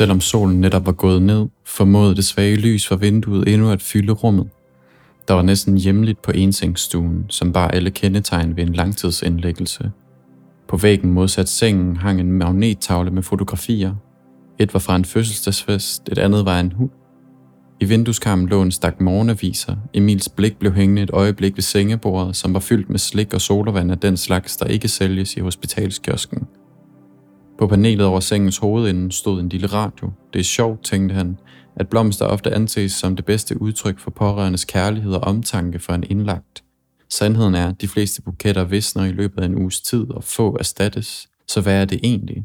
Selvom solen netop var gået ned, formåede det svage lys fra vinduet endnu at fylde rummet. Der var næsten hjemligt på ensengsstuen, som bare alle kendetegn ved en langtidsindlæggelse. På væggen modsat sengen hang en magnettavle med fotografier. Et var fra en fødselsdagsfest, et andet var en hund. I vindueskarmen lå en stak morgenaviser. Emils blik blev hængende et øjeblik ved sengebordet, som var fyldt med slik og solvand af den slags, der ikke sælges i hospitalskiosken. På panelet over sengens hovedende stod en lille radio. Det er sjovt, tænkte han, at blomster ofte anses som det bedste udtryk for pårørendes kærlighed og omtanke for en indlagt. Sandheden er, at de fleste buketter visner i løbet af en uges tid, og få erstattes. Så hvad er det egentlig?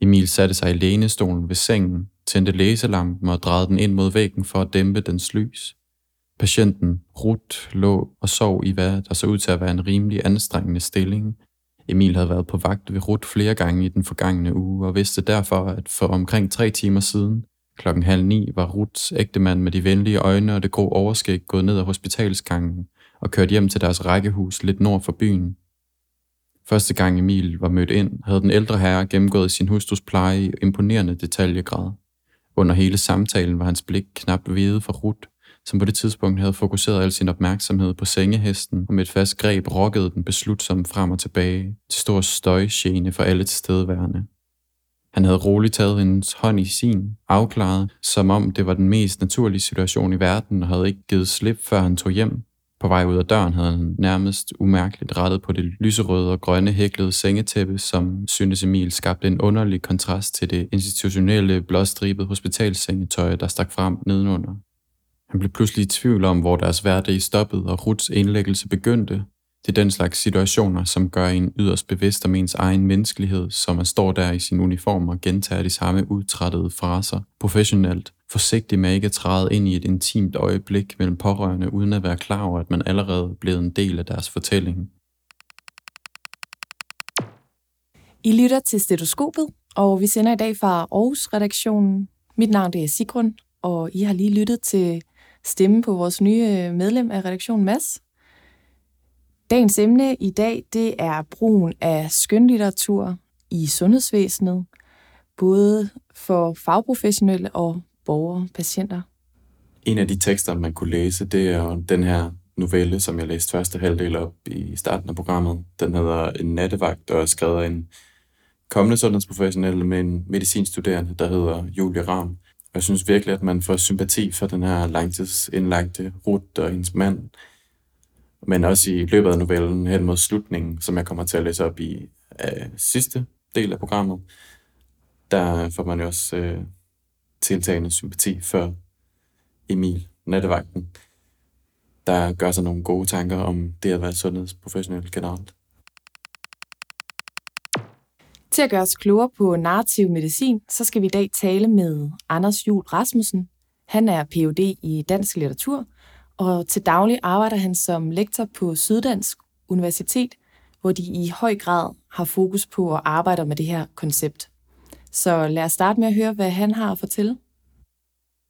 Emil satte sig i lænestolen ved sengen, tændte læselampen og drejede den ind mod væggen for at dæmpe dens lys. Patienten, Rut, lå og sov i hvad der så ud til at være en rimelig anstrengende stilling. Emil havde været på vagt ved Rut flere gange i den forgangne uge og vidste derfor, at for omkring tre timer siden, klokken halv ni, var Ruts ægtemand med de venlige øjne og det grå overskæg gået ned ad hospitalsgangen og kørt hjem til deres rækkehus lidt nord for byen. Første gang Emil var mødt ind, havde den ældre herre gennemgået sin hustrus pleje i imponerende detaljegrad. Under hele samtalen var hans blik knap hvide for Rut, som på det tidspunkt havde fokuseret al sin opmærksomhed på sengehesten og med et fast greb rokkede den beslutsomt frem og tilbage, til stor støjgene for alle tilstedeværende. Han havde roligt taget hendes hånd i sin, afklaret, som om det var den mest naturlige situation i verden, og havde ikke givet slip, før han tog hjem. På vej ud af døren havde han nærmest umærkeligt rettet på det lyserøde og grønne hæklede sengetæppe, som synes Emil skabte en underlig kontrast til det institutionelle blåstribede hospitalsengetøj, der stak frem nedenunder. Han blev pludselig i tvivl om, hvor deres hverdag stoppede, og Ruts indlæggelse begyndte. Det er den slags situationer, som gør en yderst bevidst om ens egen menneskelighed, som man står der i sin uniform og gentager de samme udtrættede fraser, professionelt, forsigtig med ikke at træde ind i et intimt øjeblik mellem pårørende, uden at være klar over, at man allerede er blevet en del af deres fortælling. I lytter til Stetoskopet, og vi sender i dag fra Aarhus-redaktionen. Mit navn det er Sigrun, og I har lige lyttet til stemme på vores nye øh, medlem af redaktionen, Mads. Dagens emne i dag, det er brugen af skønlitteratur i sundhedsvæsenet, både for fagprofessionelle og borgere, patienter. En af de tekster, man kunne læse, det er den her novelle, som jeg læste første halvdel op i starten af programmet. Den hedder En nattevagt, og er skrevet af en kommende sundhedsprofessionel med en medicinstuderende, der hedder Julie Ram. Og jeg synes virkelig, at man får sympati for den her langtidsindlagte Ruth og hendes mand, men også i løbet af novellen hen mod slutningen, som jeg kommer til at læse op i øh, sidste del af programmet, der får man jo også øh, tiltagende sympati for Emil, nattevagten, der gør sig nogle gode tanker om det at være sundhedsprofessionel generelt. Til at gøre os klogere på narrativ medicin, så skal vi i dag tale med Anders Jul Rasmussen. Han er Ph.D. i dansk litteratur, og til daglig arbejder han som lektor på Syddansk Universitet, hvor de i høj grad har fokus på at arbejde med det her koncept. Så lad os starte med at høre, hvad han har at fortælle.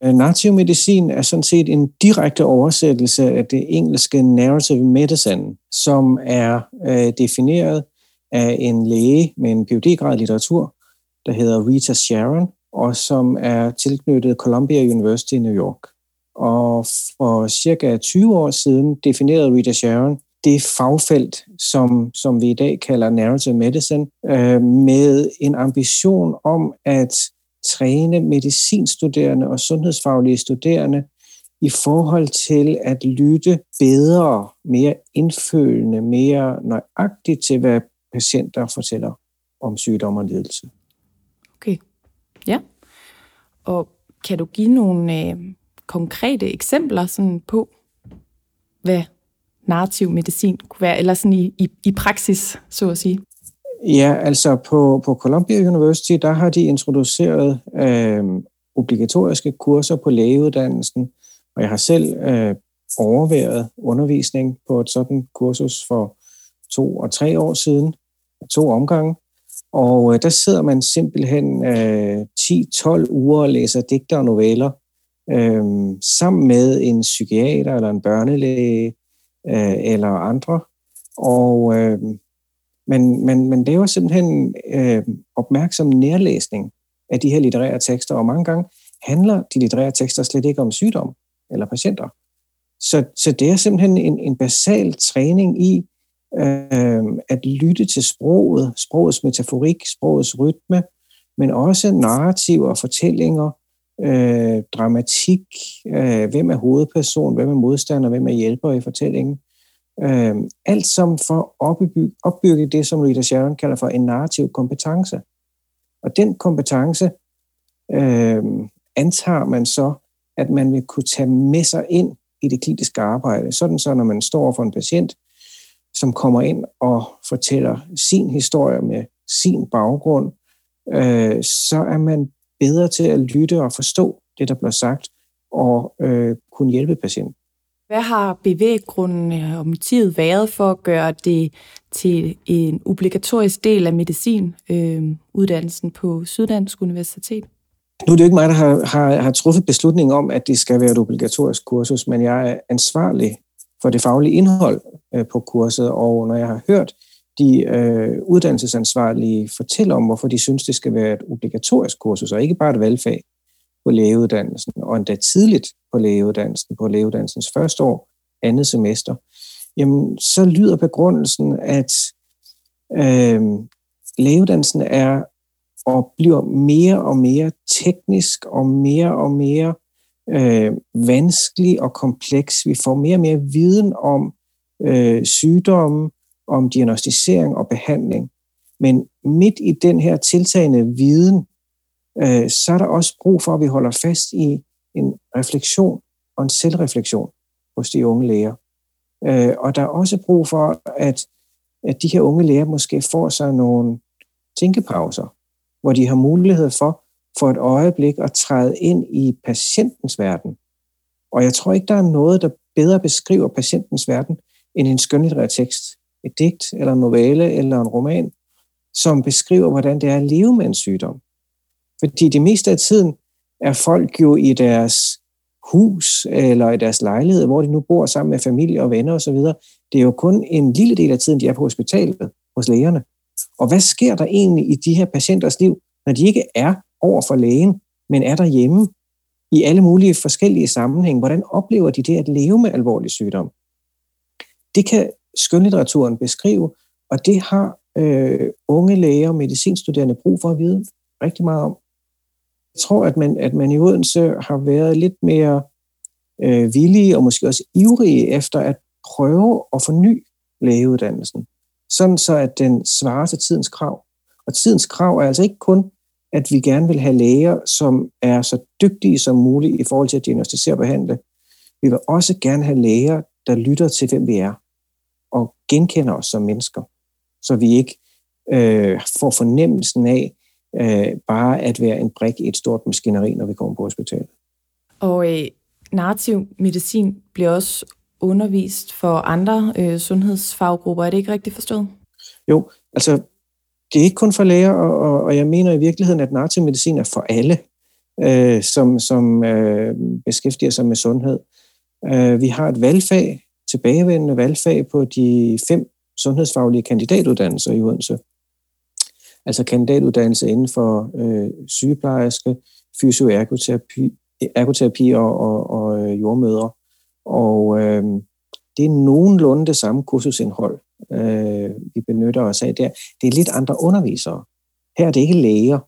Øh, narrativ medicin er sådan set en direkte oversættelse af det engelske narrative medicine, som er øh, defineret af en læge med en Ph.D.-grad i litteratur, der hedder Rita Sharon, og som er tilknyttet Columbia University i New York. Og for cirka 20 år siden definerede Rita Sharon det fagfelt, som, som vi i dag kalder narrative medicine, øh, med en ambition om at træne medicinstuderende og sundhedsfaglige studerende i forhold til at lytte bedre, mere indfølende, mere nøjagtigt til, hvad patienter fortæller om sygdom og lidelse. Okay, ja. Og kan du give nogle øh, konkrete eksempler sådan på, hvad narrativ medicin kunne være, eller sådan i, i, i praksis, så at sige? Ja, altså på, på Columbia University, der har de introduceret øh, obligatoriske kurser på lægeuddannelsen, og jeg har selv øh, overværet undervisning på et sådan kursus for to og tre år siden, to omgange, og øh, der sidder man simpelthen øh, 10-12 uger og læser digter og noveller, øh, sammen med en psykiater eller en børnelæge øh, eller andre, og øh, men, men, men det simpelthen øh, opmærksom nærlæsning. af de her litterære tekster, og mange gange handler de litterære tekster slet ikke om sygdom eller patienter. Så, så det er simpelthen en, en basal træning i øh, at lytte til sproget, sprogets metaforik, sprogets rytme, men også narrativer, fortællinger, øh, dramatik, øh, hvem er hovedperson, hvem er modstander, hvem er hjælper i fortællingen. Øh, alt som for at opbygge, opbygge det, som Rita Sharon kalder for en narrativ kompetence. Og den kompetence øh, antager man så, at man vil kunne tage med sig ind i det kliniske arbejde. Sådan så, når man står for en patient, som kommer ind og fortæller sin historie med sin baggrund, øh, så er man bedre til at lytte og forstå det, der bliver sagt, og øh, kunne hjælpe patienten. Hvad har bevæggrunden og motivet været for at gøre det til en obligatorisk del af medicinuddannelsen øh, på Syddansk Universitet? Nu er det ikke mig, der har, har, har truffet beslutning om, at det skal være et obligatorisk kursus, men jeg er ansvarlig for det faglige indhold øh, på kurset, og når jeg har hørt de øh, uddannelsesansvarlige fortælle om, hvorfor de synes, det skal være et obligatorisk kursus, og ikke bare et valgfag på lægeuddannelsen, og endda tidligt på lægeuddannelsen, på lægeuddannelsens første år, andet semester, jamen så lyder begrundelsen, at øh, lægeuddannelsen er og bliver mere og mere teknisk og mere og mere øh, vanskelig og kompleks. Vi får mere og mere viden om øh, sygdomme, om diagnostisering og behandling. Men midt i den her tiltagende viden, øh, så er der også brug for, at vi holder fast i en refleksion og en selvreflektion hos de unge læger. Øh, og der er også brug for, at, at de her unge læger måske får sig nogle tænkepauser, hvor de har mulighed for for et øjeblik at træde ind i patientens verden. Og jeg tror ikke, der er noget, der bedre beskriver patientens verden, end en skønlitterær tekst. Et digt, eller en novelle, eller en roman, som beskriver, hvordan det er at leve med en sygdom. Fordi det meste af tiden er folk jo i deres hus eller i deres lejlighed, hvor de nu bor sammen med familie og venner osv. Det er jo kun en lille del af tiden, de er på hospitalet hos lægerne. Og hvad sker der egentlig i de her patienters liv, når de ikke er over for lægen, men er derhjemme i alle mulige forskellige sammenhænge. Hvordan oplever de det at leve med alvorlig sygdom? Det kan skønlitteraturen beskrive, og det har øh, unge læger og medicinstuderende brug for at vide rigtig meget om. Jeg tror, at man, at man i Odense har været lidt mere øh, villige og måske også ivrige efter at prøve at forny lægeuddannelsen, sådan så at den svarer til tidens krav. Og tidens krav er altså ikke kun at vi gerne vil have læger, som er så dygtige som muligt i forhold til at diagnostisere og behandle. Vi vil også gerne have læger, der lytter til, hvem vi er, og genkender os som mennesker, så vi ikke øh, får fornemmelsen af øh, bare at være en brik i et stort maskineri, når vi kommer på hospitalet. Og øh, narrativ medicin bliver også undervist for andre øh, sundhedsfaggrupper. Er det ikke rigtigt forstået? Jo, altså det er ikke kun for læger, og, og, og jeg mener i virkeligheden, at narrativ medicin er for alle, øh, som, som øh, beskæftiger sig med sundhed. Øh, vi har et valgfag, tilbagevendende valgfag på de fem sundhedsfaglige kandidatuddannelser i Odense. Altså kandidatuddannelse inden for øh, sygeplejerske, fysioergoterapi ergoterapi og, og, og øh, jordmødre. Og øh, det er nogenlunde det samme kursusindhold, øh, vi benytter os af der. Det er lidt andre undervisere. Her er det ikke læger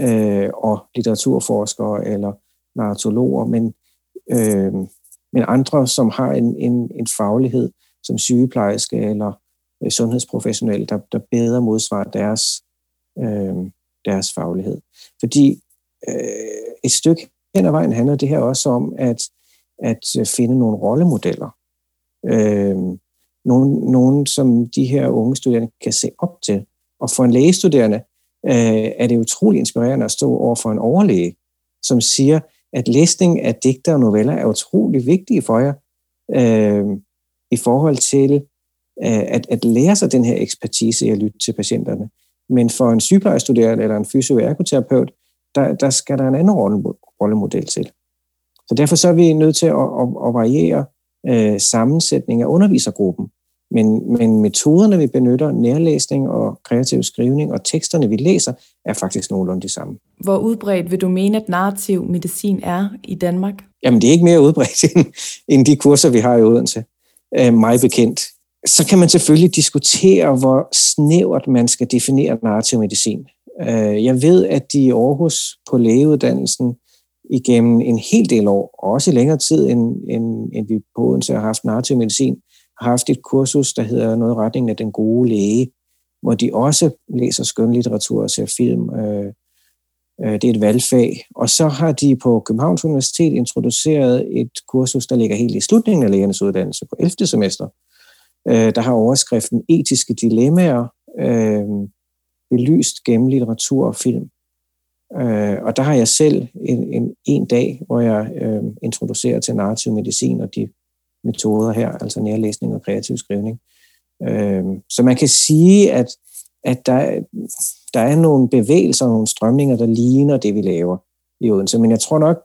øh, og litteraturforskere eller narratologer, men, øh, men andre, som har en, en, en faglighed som sygeplejerske eller øh, sundhedsprofessionelle, der, der bedre modsvarer deres, øh, deres faglighed. Fordi øh, et stykke hen ad vejen handler det her også om at, at øh, finde nogle rollemodeller. Øh, nogen, nogen, som de her unge studerende kan se op til. Og for en lægestuderende øh, er det utrolig inspirerende at stå over for en overlæge, som siger, at læsning af digter og noveller er utrolig vigtige for jer øh, i forhold til øh, at, at lære sig den her ekspertise i at lytte til patienterne. Men for en sygeplejestuderende eller en fysioergoterapeut, der, der skal der en anden rollemodel til. Så derfor så er vi nødt til at, at, at variere øh, sammensætning af undervisergruppen. Men, men metoderne, vi benytter, nærlæsning og kreativ skrivning og teksterne, vi læser, er faktisk nogenlunde de samme. Hvor udbredt vil du mene, at narrativ medicin er i Danmark? Jamen, det er ikke mere udbredt end, end de kurser, vi har i Odense. Øh, mig bekendt. Så kan man selvfølgelig diskutere, hvor snævert man skal definere narrativ medicin. Øh, jeg ved, at de i Aarhus på lægeuddannelsen igennem en hel del år, også længere tid, end, end, end vi på Odense har haft narrativ medicin, haft et kursus, der hedder noget retning af den gode læge, hvor de også læser skønlitteratur og ser film. Øh, øh, det er et valgfag. Og så har de på Københavns Universitet introduceret et kursus, der ligger helt i slutningen af lægernes uddannelse på 11. semester, øh, der har overskriften Etiske dilemmaer, øh, belyst gennem litteratur og film. Øh, og der har jeg selv en, en, en dag, hvor jeg introducerer til narrativ medicin og de metoder her, altså nærlæsning og kreativ skrivning. Øh, så man kan sige, at, at der, der er nogle bevægelser og nogle strømninger, der ligner det, vi laver i Odense. Men jeg tror nok,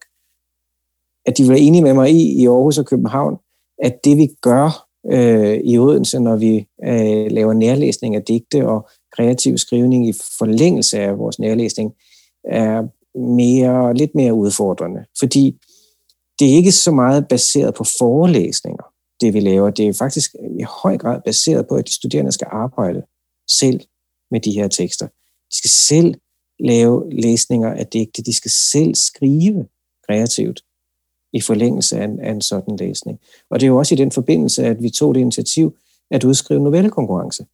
at de var enige med mig i, i Aarhus og København, at det vi gør øh, i Odense, når vi øh, laver nærlæsning af digte og kreativ skrivning i forlængelse af vores nærlæsning, er mere, lidt mere udfordrende. Fordi det er ikke så meget baseret på forelæsninger det, vi laver. Det er faktisk i høj grad baseret på, at de studerende skal arbejde selv med de her tekster. De skal selv lave læsninger af digte. De skal selv skrive kreativt i forlængelse af en, af en sådan læsning. Og det er jo også i den forbindelse, at vi tog det initiativ at udskrive novellekonkurrence.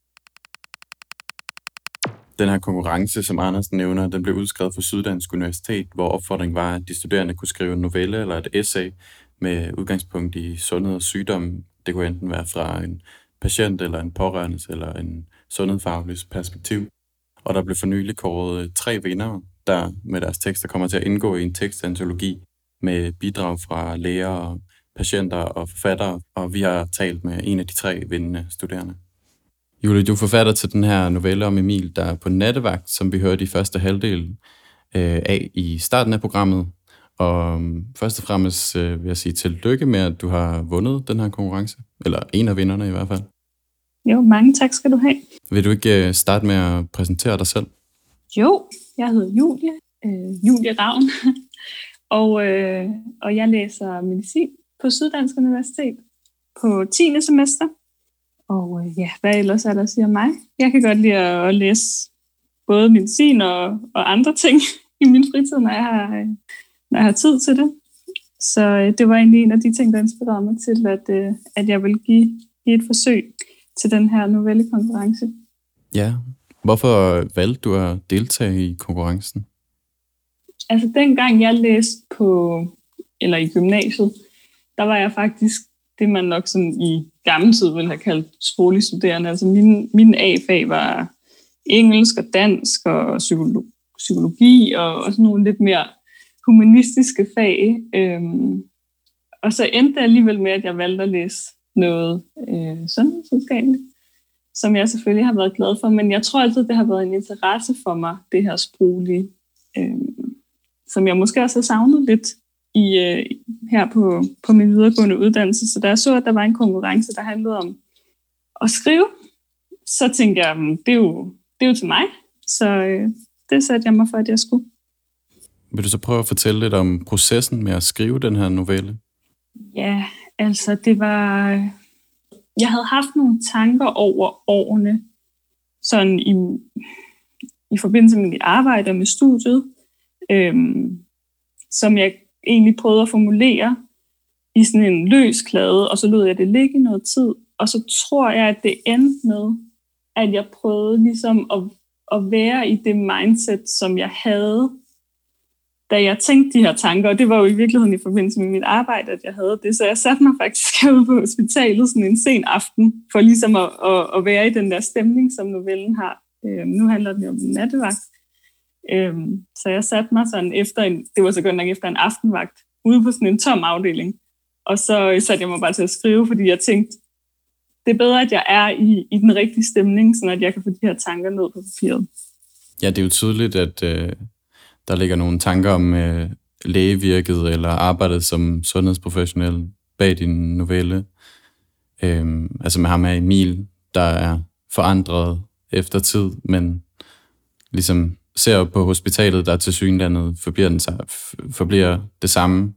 Den her konkurrence, som Anders nævner, den blev udskrevet for Syddansk Universitet, hvor opfordringen var, at de studerende kunne skrive en novelle eller et essay med udgangspunkt i sundhed og sygdom. Det kunne enten være fra en patient eller en pårørende eller en sundhedsfaglig perspektiv. Og der blev for nylig kåret øh, tre vinder, der med deres tekster kommer til at indgå i en tekstantologi med bidrag fra læger, patienter og forfattere, og vi har talt med en af de tre vindende studerende. Julie, du er forfatter til den her novelle om Emil, der er på nattevagt, som vi hørte i første halvdel øh, af i starten af programmet. Og øhm, først og fremmest øh, vil jeg sige tillykke med, at du har vundet den her konkurrence. Eller en af vinderne i hvert fald. Jo, mange tak skal du have. Vil du ikke øh, starte med at præsentere dig selv? Jo, jeg hedder Julie, øh, Julie Ravn, og, øh, og jeg læser medicin på Syddansk Universitet på 10. semester. Og øh, ja, hvad ellers er der at sige om mig? Jeg kan godt lide at læse både medicin og, og andre ting i min fritid, når jeg har, øh, når jeg har tid til det. Så øh, det var egentlig en af de ting, der inspirerede mig til, at, øh, at jeg vil give, give et forsøg til den her novellekonkurrence. Ja, hvorfor valgte du at deltage i konkurrencen? Altså dengang jeg læste på, eller i gymnasiet, der var jeg faktisk det, man nok sådan i gammel tid ville have kaldt sproglig studerende. Altså min, min A-fag var engelsk og dansk og psykologi, psykologi og, og sådan nogle lidt mere humanistiske fag. Øhm, og så endte det alligevel med, at jeg valgte at læse noget øh, sundhedsvidenskabeligt, som jeg selvfølgelig har været glad for, men jeg tror altid, det har været en interesse for mig, det her sproglige, øh, som jeg måske også har savnet lidt i, øh, her på, på min videregående uddannelse. Så da jeg så, at der var en konkurrence, der handlede om at skrive, så tænkte jeg, det er jo, det er jo til mig. Så øh, det satte jeg mig for, at jeg skulle. Vil du så prøve at fortælle lidt om processen med at skrive den her novelle? Ja, altså det var... Jeg havde haft nogle tanker over årene, sådan i, i forbindelse med mit arbejde og med studiet, øhm, som jeg egentlig prøvede at formulere i sådan en løs klade, og så lod jeg det ligge i noget tid. Og så tror jeg, at det endte med, at jeg prøvede ligesom at, at være i det mindset, som jeg havde, da jeg tænkte de her tanker. Og det var jo i virkeligheden i forbindelse med mit arbejde, at jeg havde det. Så jeg satte mig faktisk herude på hospitalet sådan en sen aften, for ligesom at, at, at være i den der stemning, som novellen har. Øh, nu handler den jo om nattevagt. Øhm, så jeg satte mig sådan efter en, det var så godt nok efter en aftenvagt, ude på sådan en tom afdeling. Og så øh, satte jeg mig bare til at skrive, fordi jeg tænkte, det er bedre, at jeg er i, i den rigtige stemning, så at jeg kan få de her tanker ned på papiret. Ja, det er jo tydeligt, at øh, der ligger nogle tanker om øh, lægevirket eller arbejdet som sundhedsprofessionel bag din novelle. Øh, altså med ham her Emil, der er forandret efter tid, men ligesom ser på hospitalet, der til synlandet forbliver, den, forbliver det samme.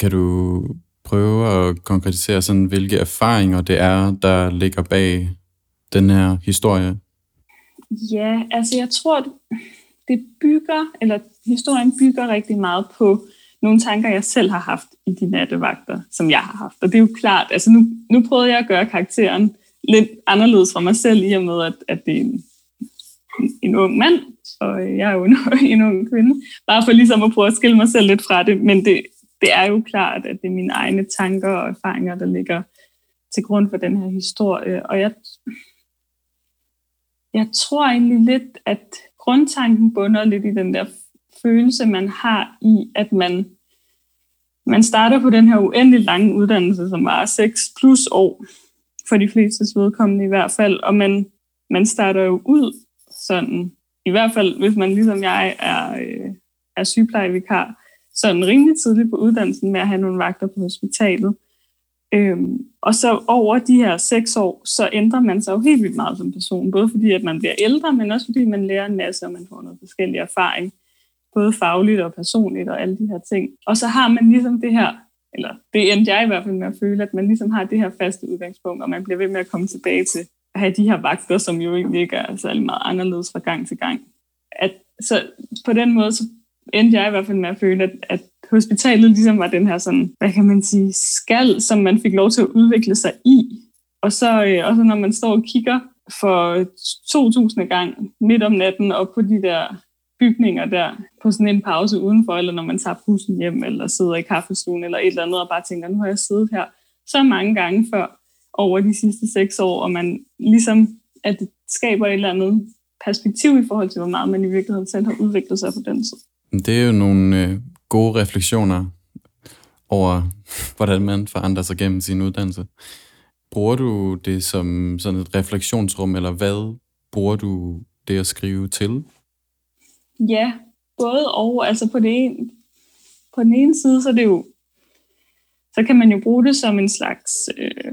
Kan du prøve at konkretisere, sådan, hvilke erfaringer det er, der ligger bag den her historie? Ja, altså jeg tror, det bygger, eller historien bygger rigtig meget på nogle tanker, jeg selv har haft i de nattevagter, som jeg har haft. Og det er jo klart, altså nu, nu prøvede jeg at gøre karakteren lidt anderledes for mig selv, i og med, at, at det er en, en ung mand, og jeg er jo en, en ung kvinde. Bare for ligesom at prøve at skille mig selv lidt fra det. Men det, det er jo klart, at det er mine egne tanker og erfaringer, der ligger til grund for den her historie. Og jeg, jeg tror egentlig lidt, at grundtanken bunder lidt i den der følelse, man har i, at man, man starter på den her uendelig lange uddannelse, som var 6 plus år, for de fleste vedkommende i hvert fald, og man, man starter jo ud sådan, i hvert fald hvis man ligesom jeg er, øh, er sygeplejevikar, sådan rimelig tidligt på uddannelsen med at have nogle vagter på hospitalet. Øhm, og så over de her seks år, så ændrer man sig jo helt vildt meget som person, både fordi at man bliver ældre, men også fordi man lærer en masse, og man får noget forskellig erfaring, både fagligt og personligt og alle de her ting. Og så har man ligesom det her, eller det endte jeg i hvert fald med at føle, at man ligesom har det her faste udgangspunkt, og man bliver ved med at komme tilbage til have de her vagter, som jo egentlig ikke er særlig meget anderledes fra gang til gang. At, så på den måde, så endte jeg i hvert fald med at føle, at, at hospitalet ligesom var den her sådan, hvad kan man sige, skal, som man fik lov til at udvikle sig i. Og så øh, også når man står og kigger for 2000 gang midt om natten op på de der bygninger der på sådan en pause udenfor, eller når man tager bussen hjem, eller sidder i kaffestuen, eller et eller andet, og bare tænker, nu har jeg siddet her så mange gange før over de sidste seks år, og man ligesom, at det skaber et eller andet perspektiv i forhold til, hvor meget man i virkeligheden selv har udviklet sig på den tid. Det er jo nogle øh, gode refleksioner over, hvordan man forandrer sig gennem sin uddannelse. Bruger du det som sådan et refleksionsrum, eller hvad bruger du det at skrive til? Ja, både og. Altså på, det ene, på den ene side, så er det jo, så kan man jo bruge det som en slags øh,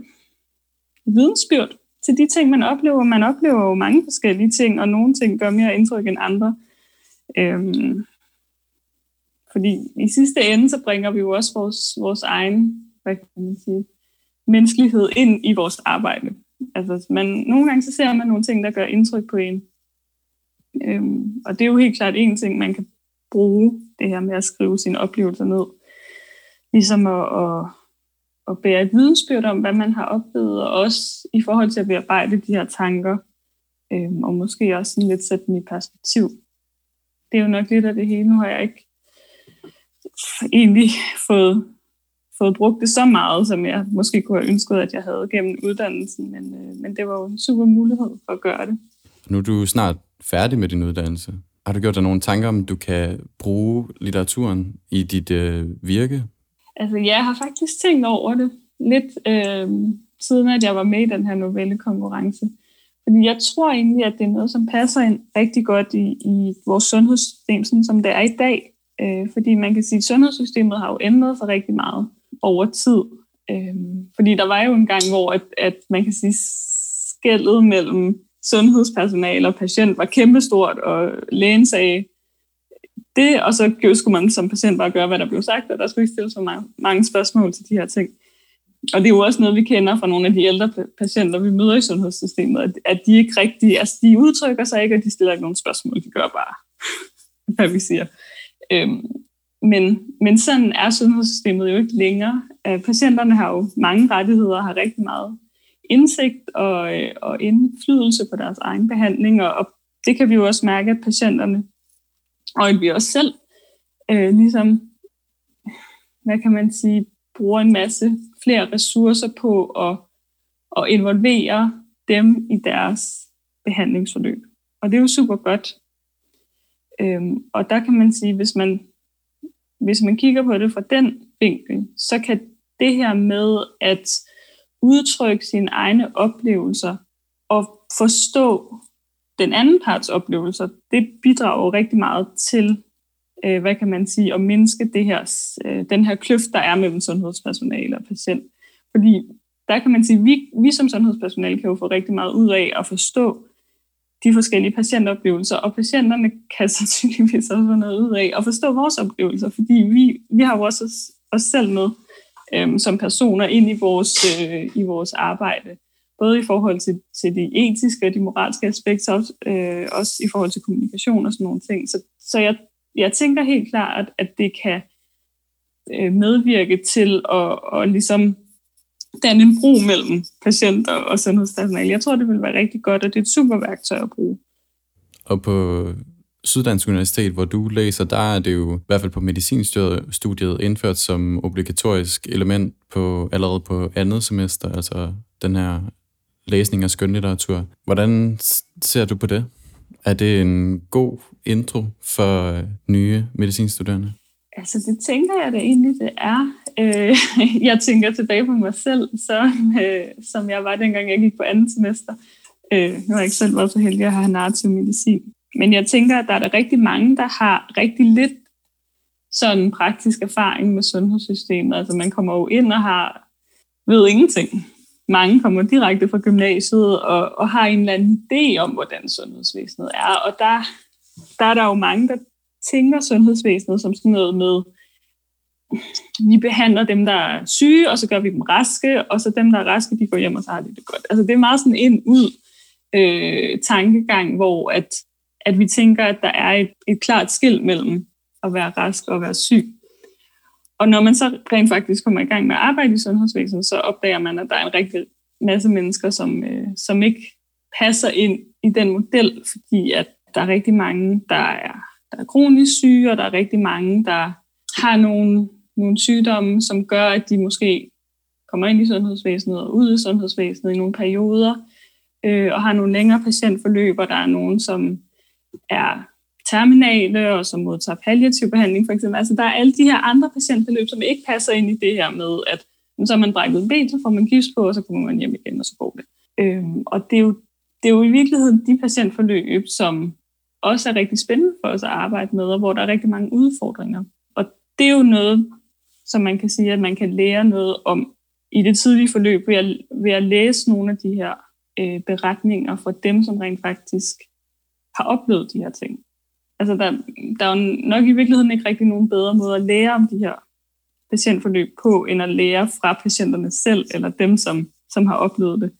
vidensbyrd til de ting, man oplever. Man oplever jo mange forskellige ting, og nogle ting gør mere indtryk end andre. Øhm, fordi i sidste ende, så bringer vi jo også vores, vores egen hvad kan man sige, menneskelighed ind i vores arbejde. Altså, man, nogle gange så ser man nogle ting, der gør indtryk på en. Øhm, og det er jo helt klart en ting, man kan bruge, det her med at skrive sine oplevelser ned. Ligesom at, at, at bære et vidensbyrd om, hvad man har oplevet, og også i forhold til at bearbejde de her tanker, øh, og måske også sådan lidt sætte dem i perspektiv. Det er jo nok lidt af det hele. Nu har jeg ikke egentlig fået, fået brugt det så meget, som jeg måske kunne have ønsket, at jeg havde gennem uddannelsen, men, øh, men det var jo en super mulighed for at gøre det. Nu er du snart færdig med din uddannelse. Har du gjort dig nogle tanker om, du kan bruge litteraturen i dit øh, virke? Altså, jeg har faktisk tænkt over det lidt øh, siden, at jeg var med i den her novellekonkurrence. Fordi jeg tror egentlig, at det er noget, som passer ind rigtig godt i, i vores sundhedssystem, sådan som det er i dag. Øh, fordi man kan sige, at sundhedssystemet har jo ændret sig rigtig meget over tid. Øh, fordi der var jo en gang, hvor at, at man kan sige, skældet mellem sundhedspersonale og patient var kæmpestort, og lægen sagde det, og så skulle man som patient bare gøre, hvad der blev sagt, og der skulle ikke stille så mange, mange spørgsmål til de her ting. Og det er jo også noget, vi kender fra nogle af de ældre patienter, vi møder i sundhedssystemet, at, at de ikke rigtig, altså de udtrykker sig ikke, og de stiller ikke nogen spørgsmål, de gør bare, hvad vi siger. Øhm, men, men sådan er sundhedssystemet jo ikke længere. Øh, patienterne har jo mange rettigheder har rigtig meget indsigt og, øh, og indflydelse på deres egen behandling, og, og det kan vi jo også mærke, at patienterne, og at vi også selv, øh, ligesom, hvad kan man sige, bruger en masse flere ressourcer på at, at involvere dem i deres behandlingsforløb. Og det er jo super godt. Øhm, og der kan man sige, hvis man, hvis man kigger på det fra den vinkel, så kan det her med at udtrykke sine egne oplevelser og forstå den anden parts oplevelser, det bidrager rigtig meget til, øh, hvad kan man sige, at mindske det her, øh, den her kløft, der er mellem sundhedspersonale og patient. Fordi der kan man sige, at vi, vi som sundhedspersonale kan jo få rigtig meget ud af at forstå, de forskellige patientoplevelser, og patienterne kan sandsynligvis også få noget ud af at forstå vores oplevelser, fordi vi, vi har jo også os, os selv med øhm, som personer ind i vores, øh, i vores arbejde, både i forhold til, til de etiske og de moralske aspekter, også, øh, også i forhold til kommunikation og sådan nogle ting. Så, så jeg, jeg tænker helt klart, at, at det kan øh, medvirke til at, at ligesom danne en bro mellem patienter og sundhedspersonale. Jeg tror, det vil være rigtig godt, og det er et super værktøj at bruge. Og på Syddansk Universitet, hvor du læser, der er det jo i hvert fald på medicinstudiet indført som obligatorisk element på allerede på andet semester, altså den her læsning af skønlitteratur. Hvordan ser du på det? Er det en god intro for øh, nye medicinstuderende? Altså, det tænker jeg da egentlig, det er. Øh, jeg tænker tilbage på mig selv, så, øh, som jeg var dengang, jeg gik på andet semester. Øh, nu har jeg ikke selv været så heldig at have narrativ medicin. Men jeg tænker, at der er der rigtig mange, der har rigtig lidt sådan praktisk erfaring med sundhedssystemet. Altså man kommer jo ind og har ved ingenting. Mange kommer direkte fra gymnasiet og, og har en eller anden idé om, hvordan sundhedsvæsenet er. Og der, der er der jo mange, der tænker sundhedsvæsenet som sådan noget med, vi behandler dem, der er syge, og så gør vi dem raske, og så dem, der er raske, de går hjem, og så har de det godt. Altså det er meget sådan en ud øh, tankegang, hvor at, at vi tænker, at der er et, et klart skil mellem at være rask og at være syg. Og når man så rent faktisk kommer i gang med at arbejde i sundhedsvæsenet, så opdager man, at der er en rigtig masse mennesker, som, øh, som ikke passer ind i den model, fordi at der er rigtig mange, der er der er kronisk syge, og der er rigtig mange, der har nogle, nogle sygdomme, som gør, at de måske kommer ind i sundhedsvæsenet og ud i sundhedsvæsenet i nogle perioder, øh, og har nogle længere patientforløb, og der er nogen, som er terminale, og som modtager palliativ behandling for eksempel. Altså der er alle de her andre patientforløb, som ikke passer ind i det her med, at så har man brækket en ben, så får man gips på, og så kommer man hjem igen, og så går det. Øhm, og det er, jo, det er jo i virkeligheden de patientforløb, som også er rigtig spændende for os at arbejde med, og hvor der er rigtig mange udfordringer. Og det er jo noget, som man kan sige, at man kan lære noget om i det tidlige forløb ved at, ved at læse nogle af de her øh, beretninger fra dem, som rent faktisk har oplevet de her ting. Altså der, der er jo nok i virkeligheden ikke rigtig nogen bedre måde at lære om de her patientforløb på, end at lære fra patienterne selv, eller dem, som, som har oplevet det.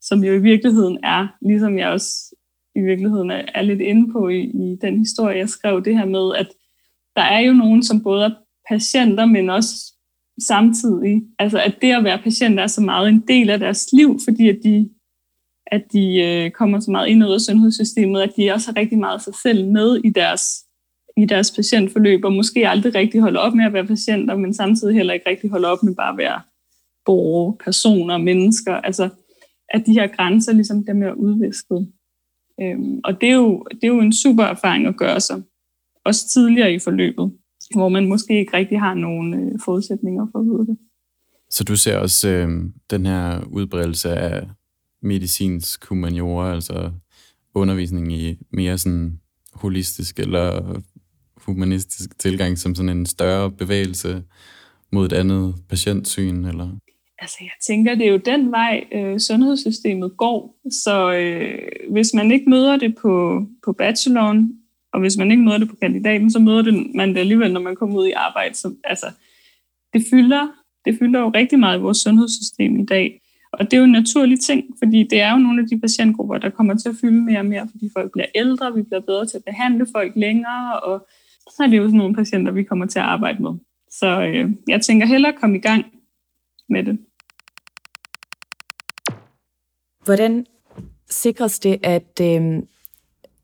Som jo i virkeligheden er, ligesom jeg også i virkeligheden er, er lidt inde på i, i den historie, jeg skrev, det her med, at der er jo nogen, som både er patienter, men også samtidig, altså at det at være patient er så meget en del af deres liv, fordi at de, at de øh, kommer så meget ind ud af sundhedssystemet, at de også har rigtig meget sig selv med i deres, i deres patientforløb, og måske aldrig rigtig holder op med at være patienter, men samtidig heller ikke rigtig holder op med bare at være borgere, personer, mennesker, altså at de her grænser ligesom dem er udvisket. Øhm, og det er, jo, det er jo en super erfaring at gøre sig, også tidligere i forløbet, hvor man måske ikke rigtig har nogen øh, forudsætninger for at vide det. Så du ser også øh, den her udbredelse af medicinsk humaniora, altså undervisning i mere sådan holistisk eller humanistisk tilgang som sådan en større bevægelse mod et andet patientsyn, eller? Altså, jeg tænker, det er jo den vej, øh, sundhedssystemet går. Så øh, hvis man ikke møder det på, på bacheloren, og hvis man ikke møder det på kandidaten, så møder det, man det alligevel, når man kommer ud i arbejde. Så, altså, det fylder, det fylder jo rigtig meget i vores sundhedssystem i dag. Og det er jo en naturlig ting, fordi det er jo nogle af de patientgrupper, der kommer til at fylde mere og mere, fordi folk bliver ældre, vi bliver bedre til at behandle folk længere, og så er det jo sådan nogle patienter, vi kommer til at arbejde med. Så øh, jeg tænker hellere at komme i gang med det. Hvordan sikres det, at øh,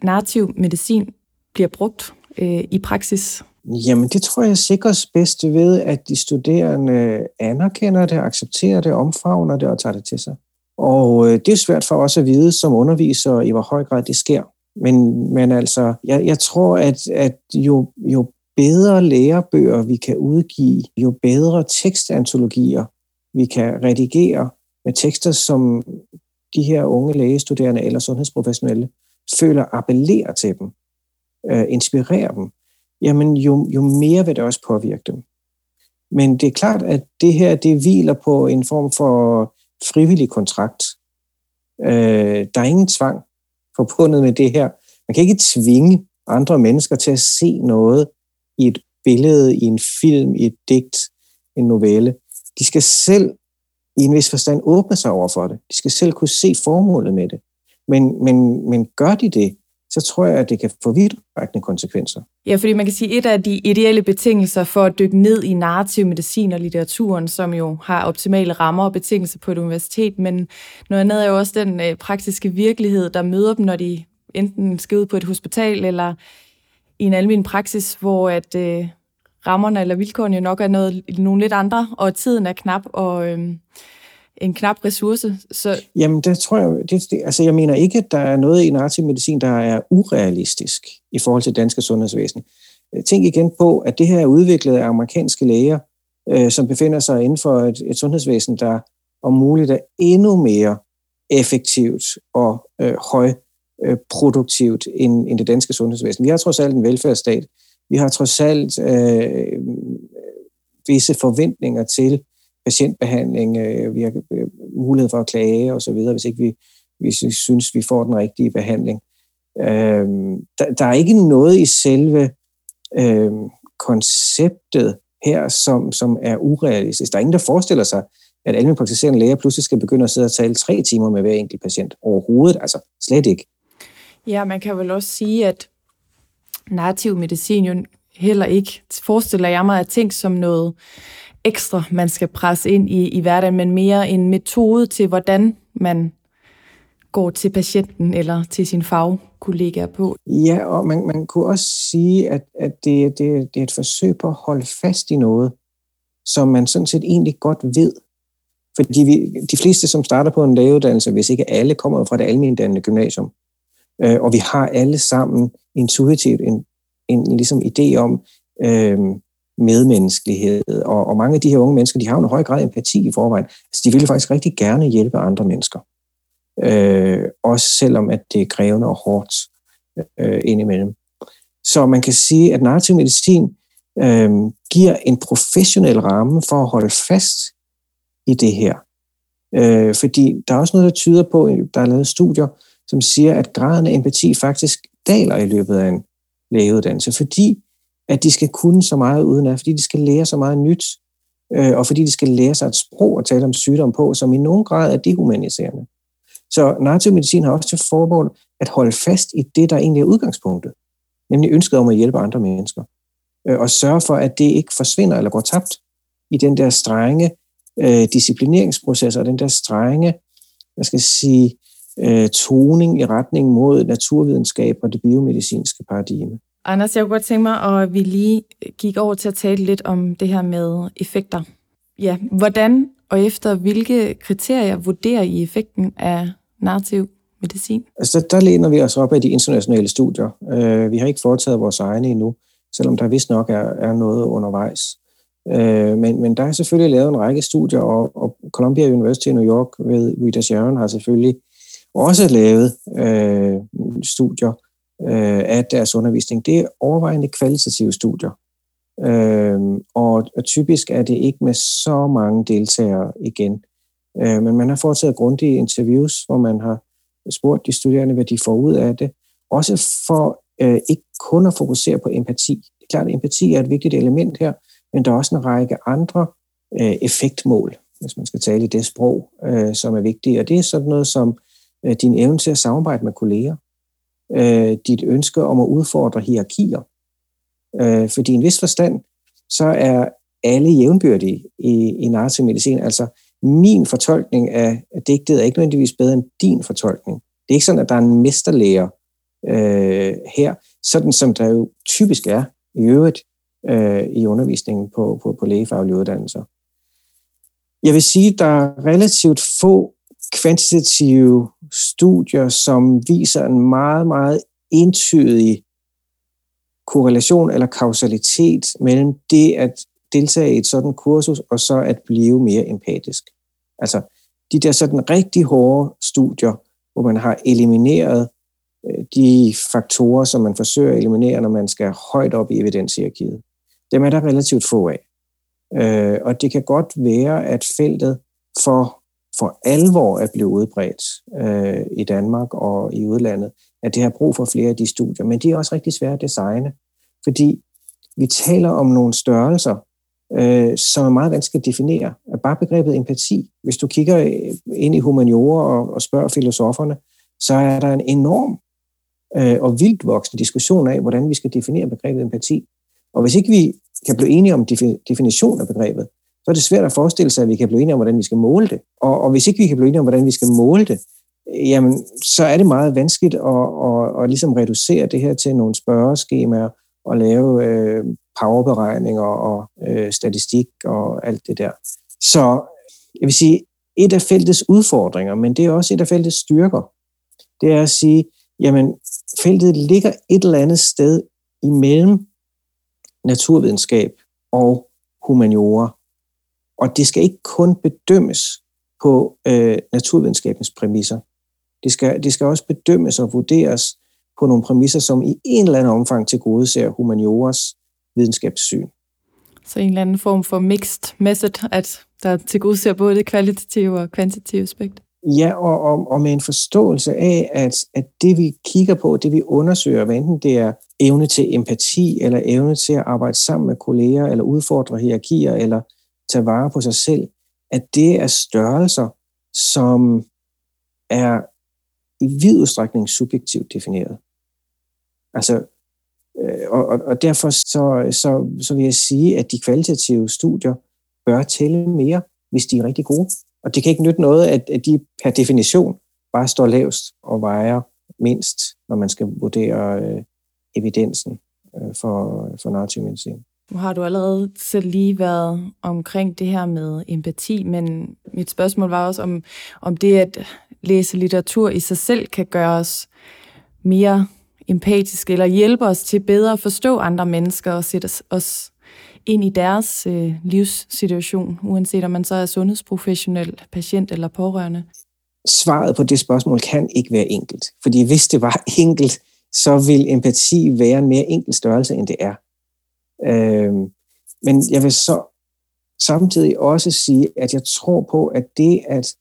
narrativ medicin bliver brugt øh, i praksis? Jamen, det tror jeg sikres bedst ved, at de studerende anerkender det, accepterer det, omfavner det og tager det til sig. Og øh, det er svært for os at vide som underviser, i hvor høj grad det sker. Men, men altså, jeg, jeg tror, at, at jo, jo bedre lærebøger vi kan udgive, jo bedre tekstantologier vi kan redigere med tekster, som de her unge lægestuderende eller sundhedsprofessionelle føler appellerer til dem, øh, inspirerer dem, jamen jo, jo mere vil det også påvirke dem. Men det er klart, at det her, det hviler på en form for frivillig kontrakt. Øh, der er ingen tvang. forbundet med det her. Man kan ikke tvinge andre mennesker til at se noget i et billede, i en film, i et digt, en novelle. De skal selv i en vis forstand åbne sig over for det. De skal selv kunne se formålet med det. Men, men, men gør de det, så tror jeg, at det kan få vidtrækkende konsekvenser. Ja, fordi man kan sige, at et af de ideelle betingelser for at dykke ned i narrativ medicin og litteraturen, som jo har optimale rammer og betingelser på et universitet, men noget andet er jo også den øh, praktiske virkelighed, der møder dem, når de enten skal ud på et hospital eller i en almindelig praksis, hvor at øh, rammerne eller vilkårene jo nok er noget, nogle lidt andre, og tiden er knap, og øh, en knap ressource. Så... Jamen, det tror jeg, det, det, altså jeg mener ikke, at der er noget i narrativ medicin, der er urealistisk i forhold til danske sundhedsvæsen. Øh, tænk igen på, at det her er udviklet af amerikanske læger, øh, som befinder sig inden for et, et sundhedsvæsen, der om muligt er endnu mere effektivt og øh, højproduktivt øh, end, end det danske sundhedsvæsen. Vi har trods alt en velfærdsstat. Vi har trods alt øh, visse forventninger til patientbehandling, øh, vi har øh, mulighed for at klage osv., hvis ikke vi, hvis vi synes, vi får den rigtige behandling. Øh, der, der er ikke noget i selve øh, konceptet her, som, som er urealistisk. Der er ingen, der forestiller sig, at almindelige praktiserende læger pludselig skal begynde at sidde og tale tre timer med hver enkelt patient overhovedet. Altså slet ikke. Ja, man kan vel også sige, at narrativ medicin jo heller ikke forestiller jeg mig at tænke som noget ekstra, man skal presse ind i, i hverdagen, men mere en metode til, hvordan man går til patienten eller til sin fagkollega på. Ja, og man, man kunne også sige, at, at det, det, det er et forsøg på at holde fast i noget, som man sådan set egentlig godt ved. Fordi vi, de fleste, som starter på en lægeuddannelse, hvis ikke alle, kommer fra det almindelige gymnasium. Øh, og vi har alle sammen intuitivt en, en ligesom idé om, øh, medmenneskelighed. Og, og mange af de her unge mennesker, de har en høj grad af empati i forvejen. Så de vil faktisk rigtig gerne hjælpe andre mennesker. Øh, også selvom at det er krævende og hårdt øh, indimellem. Så man kan sige, at narrativ medicin øh, giver en professionel ramme for at holde fast i det her. Øh, fordi der er også noget, der tyder på, der er lavet studier, som siger, at graden af empati faktisk daler i løbet af en lægeuddannelse, fordi at de skal kunne så meget udenaf, fordi de skal lære så meget nyt, øh, og fordi de skal lære sig et sprog at tale om sygdom på, som i nogen grad er dehumaniserende. Så narrativ medicin har også til formål at holde fast i det, der egentlig er udgangspunktet, nemlig ønsket om at hjælpe andre mennesker, øh, og sørge for, at det ikke forsvinder eller går tabt i den der strenge øh, disciplineringsproces og den der strenge, hvad skal jeg sige, øh, toning i retning mod naturvidenskab og det biomedicinske paradigme. Anders, jeg kunne godt tænke mig, at vi lige gik over til at tale lidt om det her med effekter. Ja, hvordan og efter hvilke kriterier vurderer I effekten af narrativ medicin? Altså, der, læner vi os op af de internationale studier. Uh, vi har ikke foretaget vores egne endnu, selvom der vist nok er, er noget undervejs. Uh, men, men der er selvfølgelig lavet en række studier, og, og Columbia University i New York ved Rita Sharon har selvfølgelig også lavet uh, studier, øh, af deres undervisning, det er overvejende kvalitative studier. Øh, og, og typisk er det ikke med så mange deltagere igen. Øh, men man har foretaget grundige interviews, hvor man har spurgt de studerende, hvad de får ud af det. Også for øh, ikke kun at fokusere på empati. Det er klart, at empati er et vigtigt element her, men der er også en række andre øh, effektmål, hvis man skal tale i det sprog, øh, som er vigtige. Og det er sådan noget som øh, din evne til at samarbejde med kolleger, øh, dit ønske om at udfordre hierarkier. Øh, fordi i en vis forstand, så er alle jævnbyrdige i, i narrativ medicin. Altså, min fortolkning af digtet er ikke nødvendigvis bedre end din fortolkning. Det er ikke sådan, at der er en mesterlærer øh, her, sådan som der jo typisk er i øvrigt øh, i undervisningen på, på, på lægefaglige uddannelser. Jeg vil sige, at der er relativt få kvantitative studier, som viser en meget, meget entydig korrelation eller kausalitet mellem det at deltage i et sådan kursus, og så at blive mere empatisk. Altså, de der sådan rigtig hårde studier, hvor man har elimineret øh, de faktorer, som man forsøger at eliminere, når man skal højt op i evidenshierarkiet. Dem er der relativt få af. Øh, og det kan godt være, at feltet for for alvor er blevet udbredt øh, i Danmark og i udlandet, at det har brug for flere af de studier. Men de er også rigtig svære at designe, fordi vi taler om nogle størrelser, øh, som er meget vanskeligt at definere. Bare begrebet empati, hvis du kigger øh, ind i humaniora og, og spørger filosoferne, så er der en enorm øh, og vildt voksende diskussion af, hvordan vi skal definere begrebet empati. Og hvis ikke vi kan blive enige om definition af begrebet, så er det svært at forestille sig, at vi kan blive enige om, hvordan vi skal måle det. Og, og hvis ikke vi kan blive enige om, hvordan vi skal måle det, øh, jamen, så er det meget vanskeligt at, at, at, at ligesom reducere det her til nogle spørgeskemaer og lave øh, powerberegninger og øh, statistik og alt det der. Så jeg vil sige, et af feltets udfordringer, men det er også et af feltets styrker, det er at sige, jamen, feltet ligger et eller andet sted imellem naturvidenskab og humaniora. Og det skal ikke kun bedømmes på øh, naturvidenskabens præmisser. Det skal, det skal også bedømmes og vurderes på nogle præmisser, som i en eller anden omfang til gode ser humanioras videnskabssyn. Så en eller anden form for mixed method, at der til gode ser både det kvalitative og kvantitative aspekt? Ja, og, og, og med en forståelse af, at, at det vi kigger på, det vi undersøger, hvad enten det er evne til empati, eller evne til at arbejde sammen med kolleger, eller udfordre hierarkier, eller tage vare på sig selv, at det er størrelser, som er i vid udstrækning subjektivt defineret. Altså, øh, og, og derfor så, så, så vil jeg sige, at de kvalitative studier bør tælle mere, hvis de er rigtig gode. Og det kan ikke nytte noget, at, at de per definition bare står lavest og vejer mindst, når man skal vurdere øh, evidensen øh, for, for narrativ medicin. Nu har du allerede selv lige været omkring det her med empati, men mit spørgsmål var også, om, om det at læse litteratur i sig selv kan gøre os mere empatiske, eller hjælpe os til bedre at forstå andre mennesker og sætte os ind i deres øh, livssituation, uanset om man så er sundhedsprofessionel, patient eller pårørende? Svaret på det spørgsmål kan ikke være enkelt. Fordi hvis det var enkelt, så vil empati være en mere enkel størrelse, end det er. Øh, men jeg vil så samtidig også sige, at jeg tror på, at det at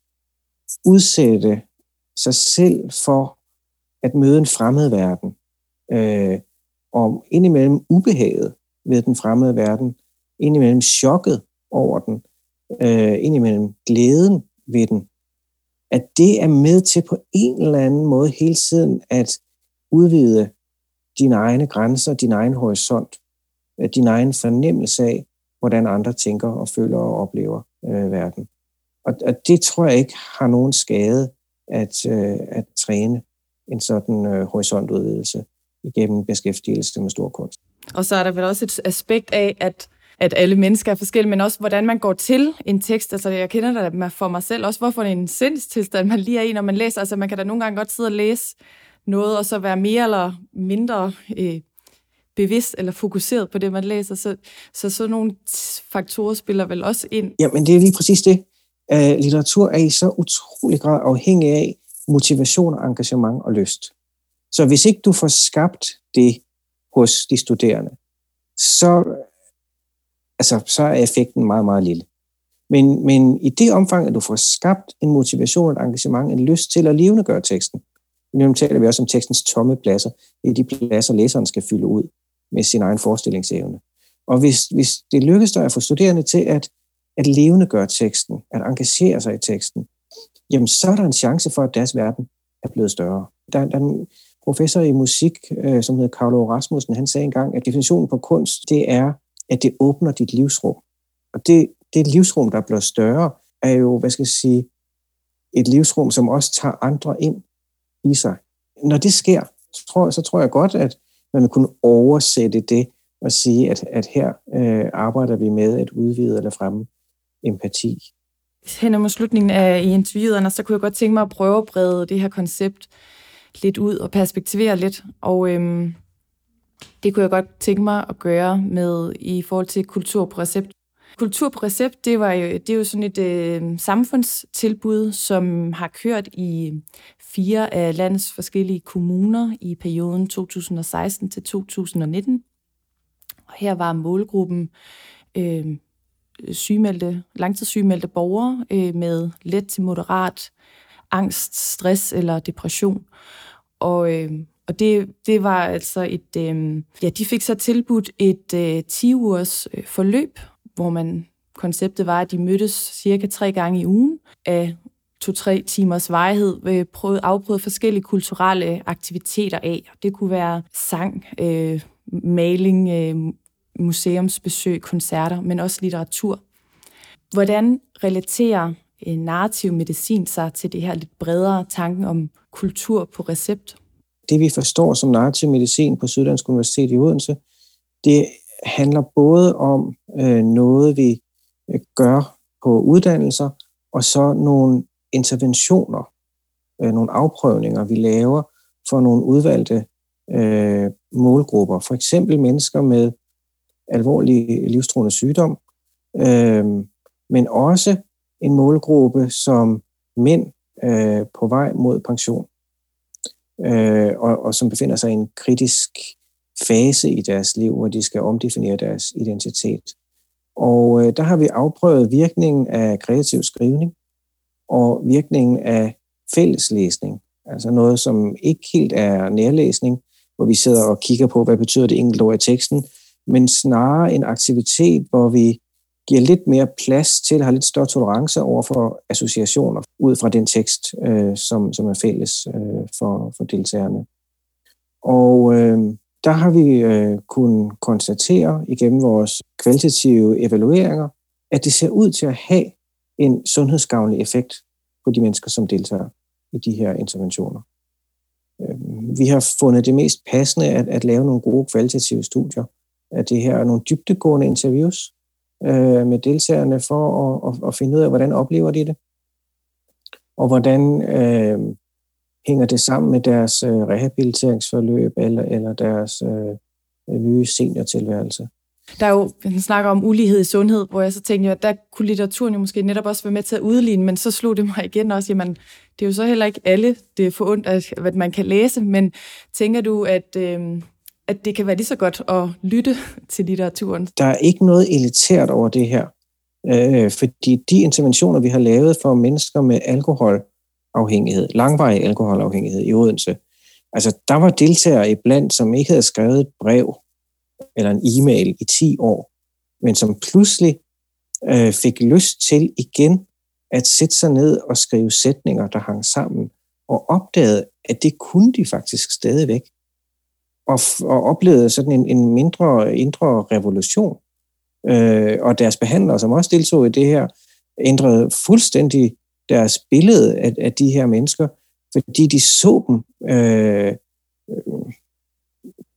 udsætte sig selv for at møde en fremmed verden, øh, og indimellem ubehaget ved den fremmede verden, indimellem chokket over den, øh, indimellem glæden ved den, at det er med til på en eller anden måde hele tiden at udvide dine egne grænser, din egen horisont, Øh, din egen fornemmelse af, hvordan andre tænker og føler og oplever øh, verden. Og, og det tror jeg ikke har nogen skade at, øh, at træne en sådan øh, horisontudvidelse igennem beskæftigelse med stor kunst. Og så er der vel også et aspekt af, at at alle mennesker er forskellige, men også hvordan man går til en tekst. Altså jeg kender det for mig selv også, hvorfor det er en sindstilstand, man lige er i, når man læser. Altså man kan da nogle gange godt sidde og læse noget, og så være mere eller mindre øh, bevidst eller fokuseret på det, man læser. Så, så sådan nogle faktorer spiller vel også ind. Jamen, det er lige præcis det. Uh, litteratur er i så utrolig grad afhængig af motivation, engagement og lyst. Så hvis ikke du får skabt det hos de studerende, så, altså, så er effekten meget, meget lille. Men, men i det omfang, at du får skabt en motivation, et engagement, en lyst til at levendegøre teksten, nu taler vi også om tekstens tomme pladser, det er de pladser, læseren skal fylde ud med sin egen forestillingsevne. Og hvis, hvis det lykkes dig at få studerende til at, at levendegøre teksten, at engagere sig i teksten, jamen så er der en chance for, at deres verden er blevet større. Der, der er en professor i musik, øh, som hedder Carlo Rasmussen, han sagde engang, at definitionen på kunst, det er, at det åbner dit livsrum. Og det, det livsrum, der bliver større, er jo, hvad skal jeg sige, et livsrum, som også tager andre ind i sig. Når det sker, så tror, så tror jeg godt, at man vil kunne oversætte det og sige, at, at her øh, arbejder vi med at udvide eller fremme empati. Hen mod slutningen af i interviewet, så kunne jeg godt tænke mig at prøve at brede det her koncept lidt ud og perspektivere lidt. Og øhm, det kunne jeg godt tænke mig at gøre med i forhold til kultur på recept. Kultur på recept, det, var jo, det er jo sådan et øh, samfundstilbud, som har kørt i fire af landets forskellige kommuner i perioden 2016 til 2019. Og her var målgruppen øh, sygemeldte, langtidssygemeldte borgere øh, med let til moderat angst, stress eller depression. Og, øh, og det, det var altså et, øh, ja, de fik så tilbudt et øh, 10 ugers øh, forløb, hvor man, konceptet var, at de mødtes cirka tre gange i ugen af to-tre timers vejhed, prøvede, øh, prøvet, afprøvet forskellige kulturelle aktiviteter af. Det kunne være sang, øh, maling, øh, museumsbesøg, koncerter, men også litteratur. Hvordan relaterer en øh, narrativ medicin sig til det her lidt bredere tanken om kultur på recept? Det vi forstår som narrativ medicin på Syddansk Universitet i Odense, det handler både om øh, noget, vi øh, gør på uddannelser, og så nogle interventioner, øh, nogle afprøvninger, vi laver for nogle udvalgte øh, målgrupper. For eksempel mennesker med alvorlig livstruende sygdom, øh, men også en målgruppe som mænd øh, på vej mod pension, øh, og, og som befinder sig i en kritisk fase i deres liv, hvor de skal omdefinere deres identitet. Og øh, der har vi afprøvet virkningen af kreativ skrivning og virkningen af fælleslæsning, altså noget, som ikke helt er nærlæsning, hvor vi sidder og kigger på, hvad betyder det enkelte ord i teksten, men snarere en aktivitet, hvor vi giver lidt mere plads til at have lidt større tolerance over for associationer ud fra den tekst, øh, som, som er fælles øh, for, for deltagerne. Og øh, der har vi øh, kunnet konstatere igennem vores kvalitative evalueringer, at det ser ud til at have en sundhedsgavnlig effekt på de mennesker, som deltager i de her interventioner. Øh, vi har fundet det mest passende at, at lave nogle gode kvalitative studier af det her, nogle dybtegående interviews øh, med deltagerne for at, at, at finde ud af, hvordan oplever de det, og hvordan øh, hænger det sammen med deres øh, rehabiliteringsforløb eller, eller deres øh, nye seniortilværelse. Der er jo, man snakker om ulighed i sundhed, hvor jeg så tænkte, at der kunne litteraturen jo måske netop også være med til at udligne, men så slog det mig igen også, jamen, det er jo så heller ikke alle, det er forundt, at man kan læse, men tænker du, at, øh, at det kan være lige så godt at lytte til litteraturen? Der er ikke noget elitært over det her, øh, fordi de interventioner, vi har lavet for mennesker med alkoholafhængighed, langvarig alkoholafhængighed i Odense, altså der var deltagere iblandt, som ikke havde skrevet et brev eller en e-mail i 10 år, men som pludselig øh, fik lyst til igen at sætte sig ned og skrive sætninger, der hang sammen, og opdagede, at det kunne de faktisk stadigvæk og, og oplevede sådan en, en mindre indre revolution. Øh, og deres behandlere, som også deltog i det her, ændrede fuldstændig deres billede af, af de her mennesker, fordi de så dem øh,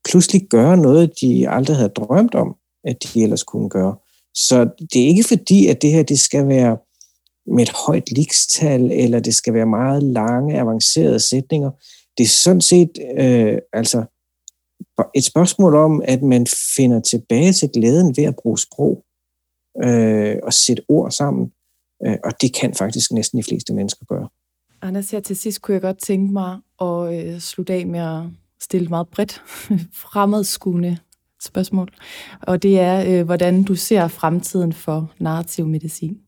pludselig gøre noget, de aldrig havde drømt om, at de ellers kunne gøre. Så det er ikke fordi, at det her det skal være med et højt likstal, eller det skal være meget lange, avancerede sætninger. Det er sådan set øh, altså et spørgsmål om, at man finder tilbage til glæden ved at bruge sprog øh, og sætte ord sammen. Øh, og det kan faktisk næsten de fleste mennesker gøre. Anders, her til sidst kunne jeg godt tænke mig at øh, slutte af med at stille meget bredt fremadskuende spørgsmål. Og det er, øh, hvordan du ser fremtiden for narrativ medicin.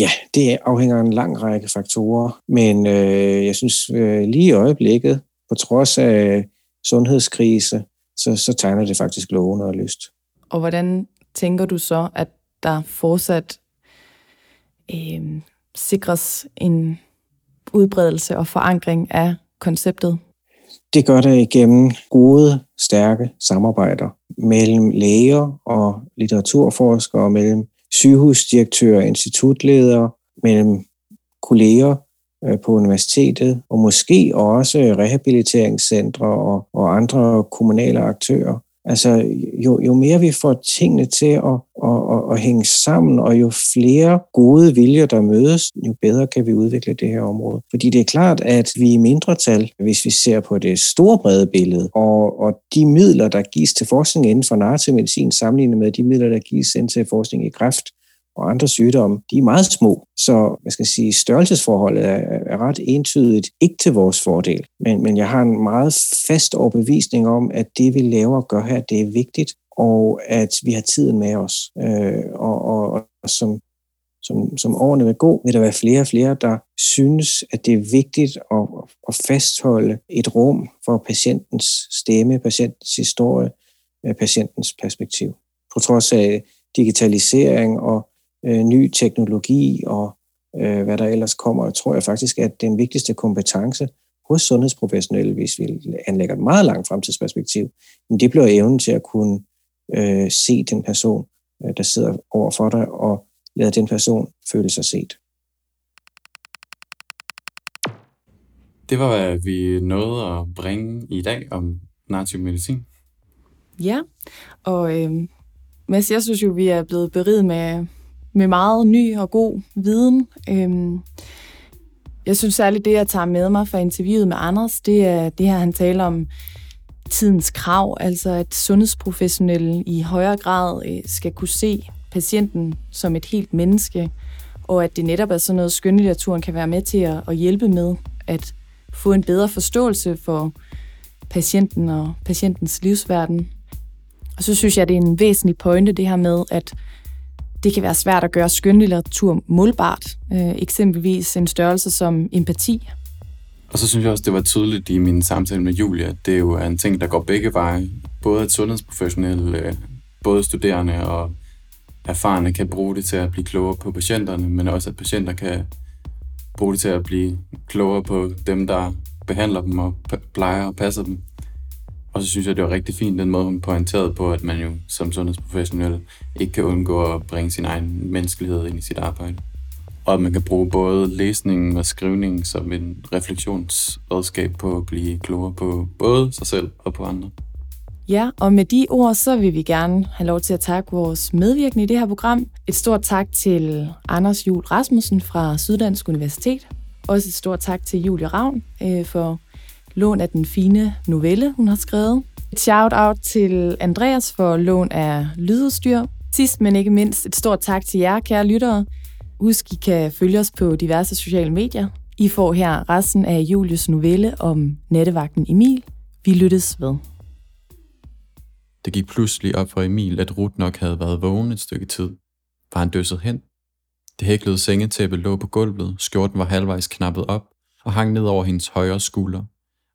Ja, det afhænger af en lang række faktorer, men øh, jeg synes øh, lige i øjeblikket, på trods af sundhedskrise, så, så tegner det faktisk lovende og lyst. Og hvordan tænker du så, at der fortsat øh, sikres en udbredelse og forankring af konceptet? Det gør det igennem gode, stærke samarbejder mellem læger og litteraturforskere, mellem sygehusdirektører og institutledere, mellem kolleger øh, på universitetet, og måske også rehabiliteringscentre og, og andre kommunale aktører. Altså, jo, jo mere vi får tingene til at, at, at, at hænge sammen, og jo flere gode viljer, der mødes, jo bedre kan vi udvikle det her område. Fordi det er klart, at vi er mindretal, hvis vi ser på det store brede billede, og, og de midler, der gives til forskning inden for narrativ medicin, sammenlignet med de midler, der gives ind til forskning i kræft, og andre sygdomme, de er meget små. Så man skal sige, størrelsesforholdet er, er ret entydigt ikke til vores fordel. Men, men jeg har en meget fast overbevisning om, at det vi laver og gør her, det er vigtigt, og at vi har tiden med os. Øh, og, og, og som, som, som årene vil gå, vil der være flere og flere, der synes, at det er vigtigt at, at fastholde et rum for patientens stemme, patientens historie, øh, patientens perspektiv. På trods af digitalisering og øh, ny teknologi og øh, hvad der ellers kommer, tror jeg faktisk, at den vigtigste kompetence hos sundhedsprofessionelle, hvis vi anlægger et meget langt fremtidsperspektiv, men det bliver evnen til at kunne øh, se den person, øh, der sidder over for dig, og lade den person føle sig set. Det var, hvad vi nåede at bringe i dag om narrativ medicin. Ja, og øh, Mads, jeg synes jo, vi er blevet beriget med, med meget ny og god viden. Øhm, jeg synes særligt, det jeg tager med mig fra interviewet med Anders, det er det her, han taler om tidens krav, altså at sundhedsprofessionelle i højere grad øh, skal kunne se patienten som et helt menneske, og at det netop er sådan noget, skønlitteraturen kan være med til at, at hjælpe med, at få en bedre forståelse for patienten og patientens livsverden. Og så synes jeg, det er en væsentlig pointe, det her med, at det kan være svært at gøre skønlitteratur målbart. Øh, eksempelvis en størrelse som empati. Og så synes jeg også, det var tydeligt i min samtale med Julia, at det jo er en ting, der går begge veje. Både at sundhedsprofessionelle, øh, både studerende og erfarne kan bruge det til at blive klogere på patienterne, men også at patienter kan bruge det til at blive klogere på dem, der behandler dem og plejer og passer dem. Og så synes jeg, det var rigtig fint, den måde, hun pointerede på, at man jo som sundhedsprofessionel ikke kan undgå at bringe sin egen menneskelighed ind i sit arbejde. Og at man kan bruge både læsningen og skrivningen som en refleksionsredskab på at blive klogere på både sig selv og på andre. Ja, og med de ord, så vil vi gerne have lov til at takke vores medvirkende i det her program. Et stort tak til Anders Jul Rasmussen fra Syddansk Universitet. Også et stort tak til Julie Ravn øh, for lån af den fine novelle, hun har skrevet. Et shout-out til Andreas for lån af lydudstyr. Sidst, men ikke mindst, et stort tak til jer, kære lyttere. Husk, I kan følge os på diverse sociale medier. I får her resten af Julius novelle om nattevagten Emil. Vi lyttes ved. Det gik pludselig op for Emil, at Ruth nok havde været vågen et stykke tid. Var han døsset hen? Det hæklede sengetæppe lå på gulvet, skjorten var halvvejs knappet op og hang ned over hendes højre skulder.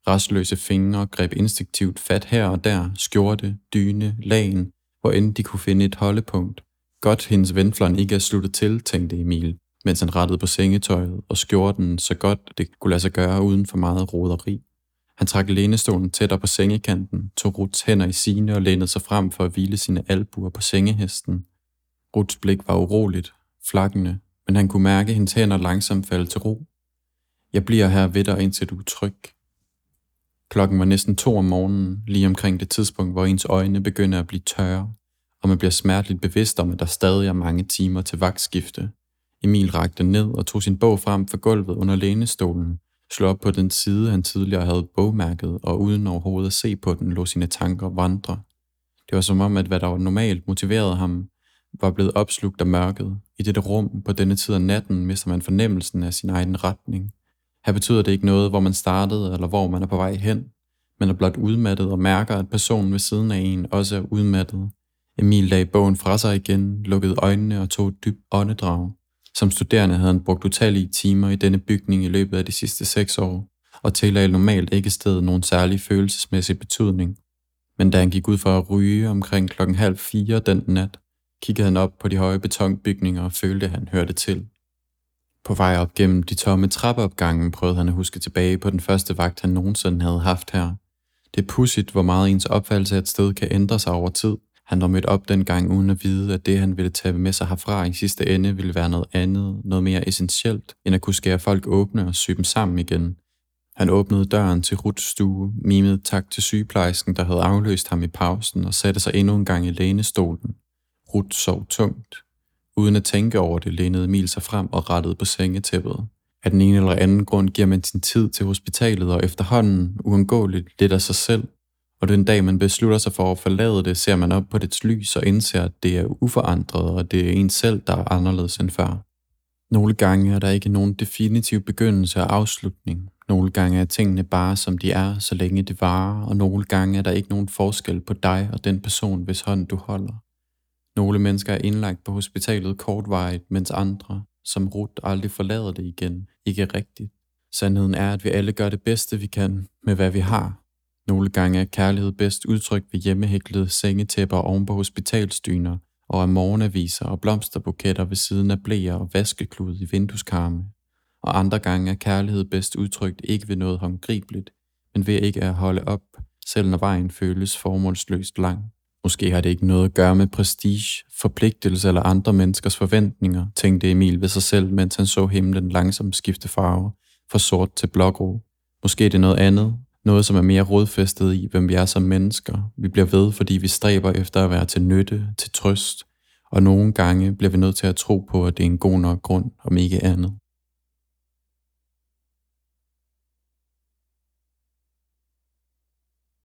Restløse fingre greb instinktivt fat her og der, skjorte, dyne, lagen, hvor end de kunne finde et holdepunkt. Godt hendes venflon ikke er sluttet til, tænkte Emil, mens han rettede på sengetøjet og skjorten så godt det kunne lade sig gøre uden for meget roderi. Han trak lænestolen tættere på sengekanten, tog Ruts hænder i sine og lænede sig frem for at hvile sine albuer på sengehesten. Ruts blik var uroligt, flakkende, men han kunne mærke hendes hænder langsomt falde til ro. Jeg bliver her ved dig, indtil du er tryg. Klokken var næsten to om morgenen, lige omkring det tidspunkt, hvor ens øjne begynder at blive tørre, og man bliver smerteligt bevidst om, at der stadig er mange timer til vagtskifte. Emil rakte ned og tog sin bog frem for gulvet under lænestolen, slog op på den side, han tidligere havde bogmærket, og uden overhovedet at se på den, lå sine tanker vandre. Det var som om, at hvad der var normalt motiverede ham, var blevet opslugt af mørket. I dette rum på denne tid af natten mister man fornemmelsen af sin egen retning. Her betyder det ikke noget, hvor man startede eller hvor man er på vej hen. Man er blot udmattet og mærker, at personen ved siden af en også er udmattet. Emil lagde bogen fra sig igen, lukkede øjnene og tog et dybt åndedrag. Som studerende havde han brugt utallige timer i denne bygning i løbet af de sidste seks år, og tillagde normalt ikke stedet nogen særlig følelsesmæssig betydning. Men da han gik ud for at ryge omkring klokken halv fire den nat, kiggede han op på de høje betonbygninger og følte, at han hørte til. På vej op gennem de tomme trappeopgange prøvede han at huske tilbage på den første vagt, han nogensinde havde haft her. Det er pudsigt, hvor meget ens opfattelse af et sted kan ændre sig over tid. Han var mødt op dengang uden at vide, at det, han ville tage med sig herfra i sidste ende, ville være noget andet, noget mere essentielt, end at kunne skære folk åbne og sy dem sammen igen. Han åbnede døren til Ruts stue, mimede tak til sygeplejersken, der havde afløst ham i pausen, og satte sig endnu en gang i lænestolen. Rut sov tungt. Uden at tænke over det, lænede Emil sig frem og rettede på sengetæppet. Af den ene eller anden grund giver man sin tid til hospitalet, og efterhånden uundgåeligt lidt af sig selv. Og den dag, man beslutter sig for at forlade det, ser man op på dets lys og indser, at det er uforandret, og det er en selv, der er anderledes end før. Nogle gange er der ikke nogen definitiv begyndelse og afslutning. Nogle gange er tingene bare som de er, så længe det varer, og nogle gange er der ikke nogen forskel på dig og den person, hvis hånd du holder. Nogle mennesker er indlagt på hospitalet kortvarigt, mens andre, som Ruth, aldrig forlader det igen. Ikke rigtigt. Sandheden er, at vi alle gør det bedste, vi kan med, hvad vi har. Nogle gange er kærlighed bedst udtrykt ved hjemmehæklede sengetæpper oven på hospitalsdyner, og af morgenaviser og blomsterbuketter ved siden af blæer og vaskeklud i vindueskarme. Og andre gange er kærlighed bedst udtrykt ikke ved noget håndgribeligt, men ved ikke at holde op, selv når vejen føles formålsløst lang. Måske har det ikke noget at gøre med prestige, forpligtelse eller andre menneskers forventninger, tænkte Emil ved sig selv, mens han så himlen langsomt skifte farve, fra sort til blågrå. Måske er det noget andet, noget som er mere rodfæstet i, hvem vi er som mennesker. Vi bliver ved, fordi vi stræber efter at være til nytte, til trøst, og nogle gange bliver vi nødt til at tro på, at det er en god nok grund, om ikke andet.